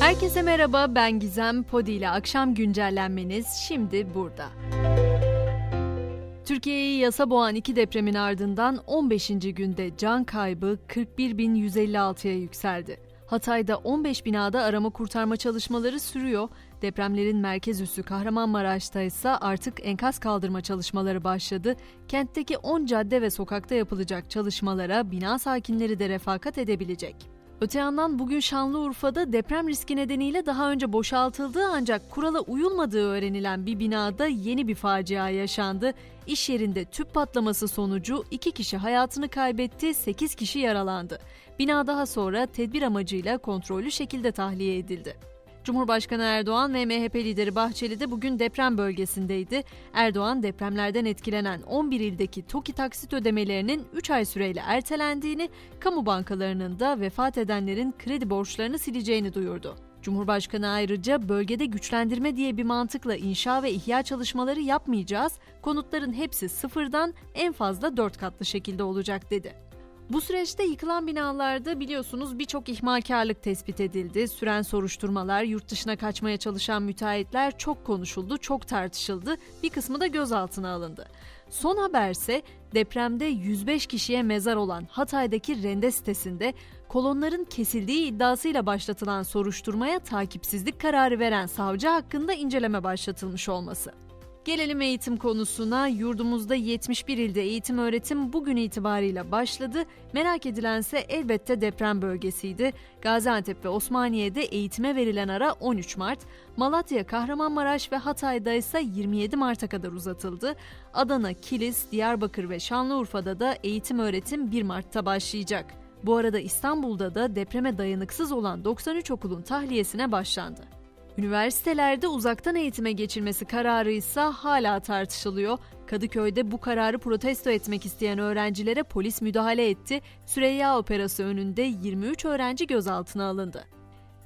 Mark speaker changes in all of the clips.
Speaker 1: Herkese merhaba ben Gizem Podi ile akşam güncellenmeniz şimdi burada. Türkiye'yi yasa boğan iki depremin ardından 15. günde can kaybı 41.156'ya yükseldi. Hatay'da 15 binada arama kurtarma çalışmaları sürüyor. Depremlerin merkez üssü Kahramanmaraş'ta ise artık enkaz kaldırma çalışmaları başladı. Kentteki 10 cadde ve sokakta yapılacak çalışmalara bina sakinleri de refakat edebilecek. Öte yandan bugün Şanlıurfa'da deprem riski nedeniyle daha önce boşaltıldığı ancak kurala uyulmadığı öğrenilen bir binada yeni bir facia yaşandı. İş yerinde tüp patlaması sonucu 2 kişi hayatını kaybetti, 8 kişi yaralandı. Bina daha sonra tedbir amacıyla kontrollü şekilde tahliye edildi. Cumhurbaşkanı Erdoğan ve MHP lideri Bahçeli de bugün deprem bölgesindeydi. Erdoğan depremlerden etkilenen 11 ildeki TOKİ taksit ödemelerinin 3 ay süreyle ertelendiğini, kamu bankalarının da vefat edenlerin kredi borçlarını sileceğini duyurdu. Cumhurbaşkanı ayrıca bölgede güçlendirme diye bir mantıkla inşa ve ihya çalışmaları yapmayacağız, konutların hepsi sıfırdan en fazla 4 katlı şekilde olacak dedi. Bu süreçte yıkılan binalarda biliyorsunuz birçok ihmalkarlık tespit edildi. Süren soruşturmalar, yurt dışına kaçmaya çalışan müteahhitler çok konuşuldu, çok tartışıldı. Bir kısmı da gözaltına alındı. Son haberse depremde 105 kişiye mezar olan Hatay'daki rende sitesinde kolonların kesildiği iddiasıyla başlatılan soruşturmaya takipsizlik kararı veren savcı hakkında inceleme başlatılmış olması. Gelelim eğitim konusuna. Yurdumuzda 71 ilde eğitim öğretim bugün itibariyle başladı. Merak edilense elbette deprem bölgesiydi. Gaziantep ve Osmaniye'de eğitime verilen ara 13 Mart, Malatya, Kahramanmaraş ve Hatay'da ise 27 Mart'a kadar uzatıldı. Adana, Kilis, Diyarbakır ve Şanlıurfa'da da eğitim öğretim 1 Mart'ta başlayacak. Bu arada İstanbul'da da depreme dayanıksız olan 93 okulun tahliyesine başlandı. Üniversitelerde uzaktan eğitime geçilmesi kararı ise hala tartışılıyor. Kadıköy'de bu kararı protesto etmek isteyen öğrencilere polis müdahale etti. Süreyya Operası önünde 23 öğrenci gözaltına alındı.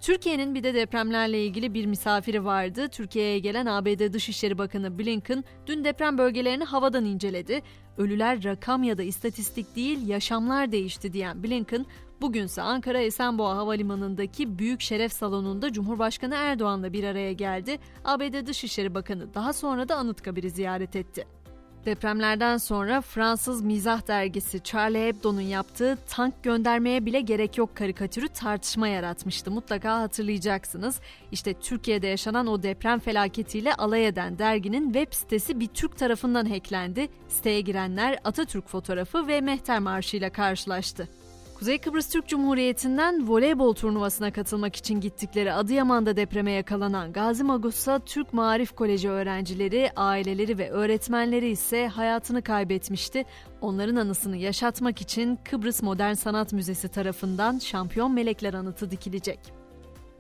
Speaker 1: Türkiye'nin bir de depremlerle ilgili bir misafiri vardı. Türkiye'ye gelen ABD Dışişleri Bakanı Blinken dün deprem bölgelerini havadan inceledi. Ölüler rakam ya da istatistik değil yaşamlar değişti diyen Blinken bugünse Ankara Esenboğa Havalimanı'ndaki Büyük Şeref Salonu'nda Cumhurbaşkanı Erdoğan'la bir araya geldi. ABD Dışişleri Bakanı daha sonra da Anıtkabir'i ziyaret etti. Depremlerden sonra Fransız mizah dergisi Charlie Hebdo'nun yaptığı tank göndermeye bile gerek yok karikatürü tartışma yaratmıştı. Mutlaka hatırlayacaksınız. İşte Türkiye'de yaşanan o deprem felaketiyle alay eden derginin web sitesi bir Türk tarafından hacklendi. Siteye girenler Atatürk fotoğrafı ve Mehter Marşı ile karşılaştı. Kuzey Kıbrıs Türk Cumhuriyeti'nden voleybol turnuvasına katılmak için gittikleri Adıyaman'da depreme yakalanan Gazi Magus'a Türk Maarif Koleji öğrencileri, aileleri ve öğretmenleri ise hayatını kaybetmişti. Onların anısını yaşatmak için Kıbrıs Modern Sanat Müzesi tarafından Şampiyon Melekler Anıtı dikilecek.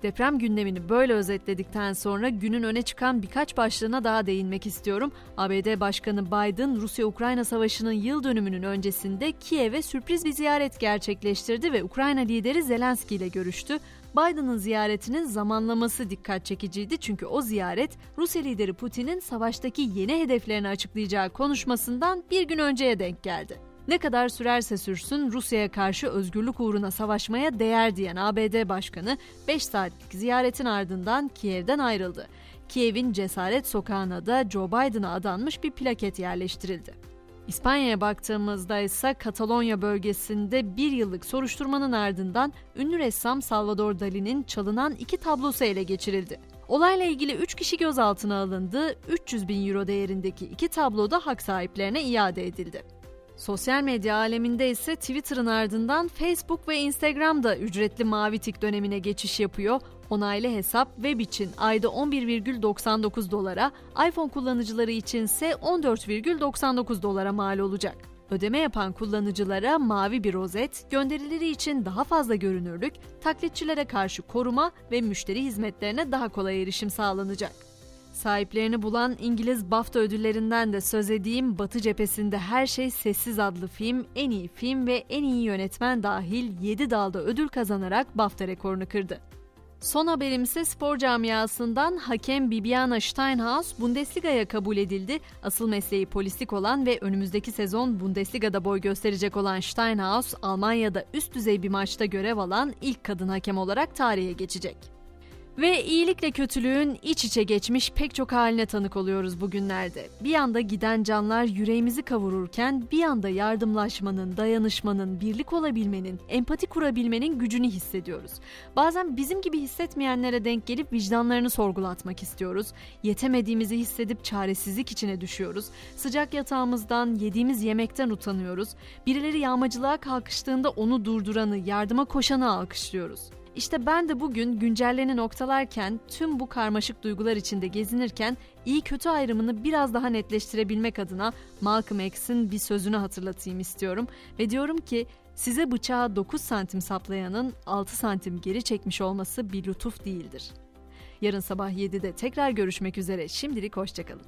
Speaker 1: Deprem gündemini böyle özetledikten sonra günün öne çıkan birkaç başlığına daha değinmek istiyorum. ABD Başkanı Biden, Rusya-Ukrayna Savaşı'nın yıl dönümünün öncesinde Kiev'e sürpriz bir ziyaret gerçekleştirdi ve Ukrayna lideri Zelenski ile görüştü. Biden'ın ziyaretinin zamanlaması dikkat çekiciydi çünkü o ziyaret Rusya lideri Putin'in savaştaki yeni hedeflerini açıklayacağı konuşmasından bir gün önceye denk geldi. Ne kadar sürerse sürsün Rusya'ya karşı özgürlük uğruna savaşmaya değer diyen ABD Başkanı 5 saatlik ziyaretin ardından Kiev'den ayrıldı. Kiev'in Cesaret Sokağı'na da Joe Biden'a adanmış bir plaket yerleştirildi. İspanya'ya baktığımızda ise Katalonya bölgesinde bir yıllık soruşturmanın ardından ünlü ressam Salvador Dali'nin çalınan iki tablosu ele geçirildi. Olayla ilgili 3 kişi gözaltına alındı, 300 bin euro değerindeki iki tablo da hak sahiplerine iade edildi. Sosyal medya aleminde ise Twitter'ın ardından Facebook ve Instagram'da ücretli mavi tik dönemine geçiş yapıyor. Onaylı hesap web için ayda 11,99 dolara, iPhone kullanıcıları için ise 14,99 dolara mal olacak. Ödeme yapan kullanıcılara mavi bir rozet, gönderileri için daha fazla görünürlük, taklitçilere karşı koruma ve müşteri hizmetlerine daha kolay erişim sağlanacak. Sahiplerini bulan İngiliz BAFTA ödüllerinden de söz edeyim. Batı cephesinde Her Şey Sessiz adlı film en iyi film ve en iyi yönetmen dahil 7 dalda ödül kazanarak BAFTA rekorunu kırdı. Son haberim ise spor camiasından hakem Bibiana Steinhaus Bundesliga'ya kabul edildi. Asıl mesleği polislik olan ve önümüzdeki sezon Bundesliga'da boy gösterecek olan Steinhaus, Almanya'da üst düzey bir maçta görev alan ilk kadın hakem olarak tarihe geçecek. Ve iyilikle kötülüğün iç içe geçmiş pek çok haline tanık oluyoruz bugünlerde. Bir yanda giden canlar yüreğimizi kavururken bir yanda yardımlaşmanın, dayanışmanın, birlik olabilmenin, empati kurabilmenin gücünü hissediyoruz. Bazen bizim gibi hissetmeyenlere denk gelip vicdanlarını sorgulatmak istiyoruz. Yetemediğimizi hissedip çaresizlik içine düşüyoruz. Sıcak yatağımızdan, yediğimiz yemekten utanıyoruz. Birileri yağmacılığa kalkıştığında onu durduranı, yardıma koşanı alkışlıyoruz. İşte ben de bugün güncelleni noktalarken tüm bu karmaşık duygular içinde gezinirken iyi kötü ayrımını biraz daha netleştirebilmek adına Malcolm X'in bir sözünü hatırlatayım istiyorum ve diyorum ki size bıçağı 9 santim saplayanın 6 santim geri çekmiş olması bir lütuf değildir. Yarın sabah 7'de tekrar görüşmek üzere. Şimdilik hoşçakalın.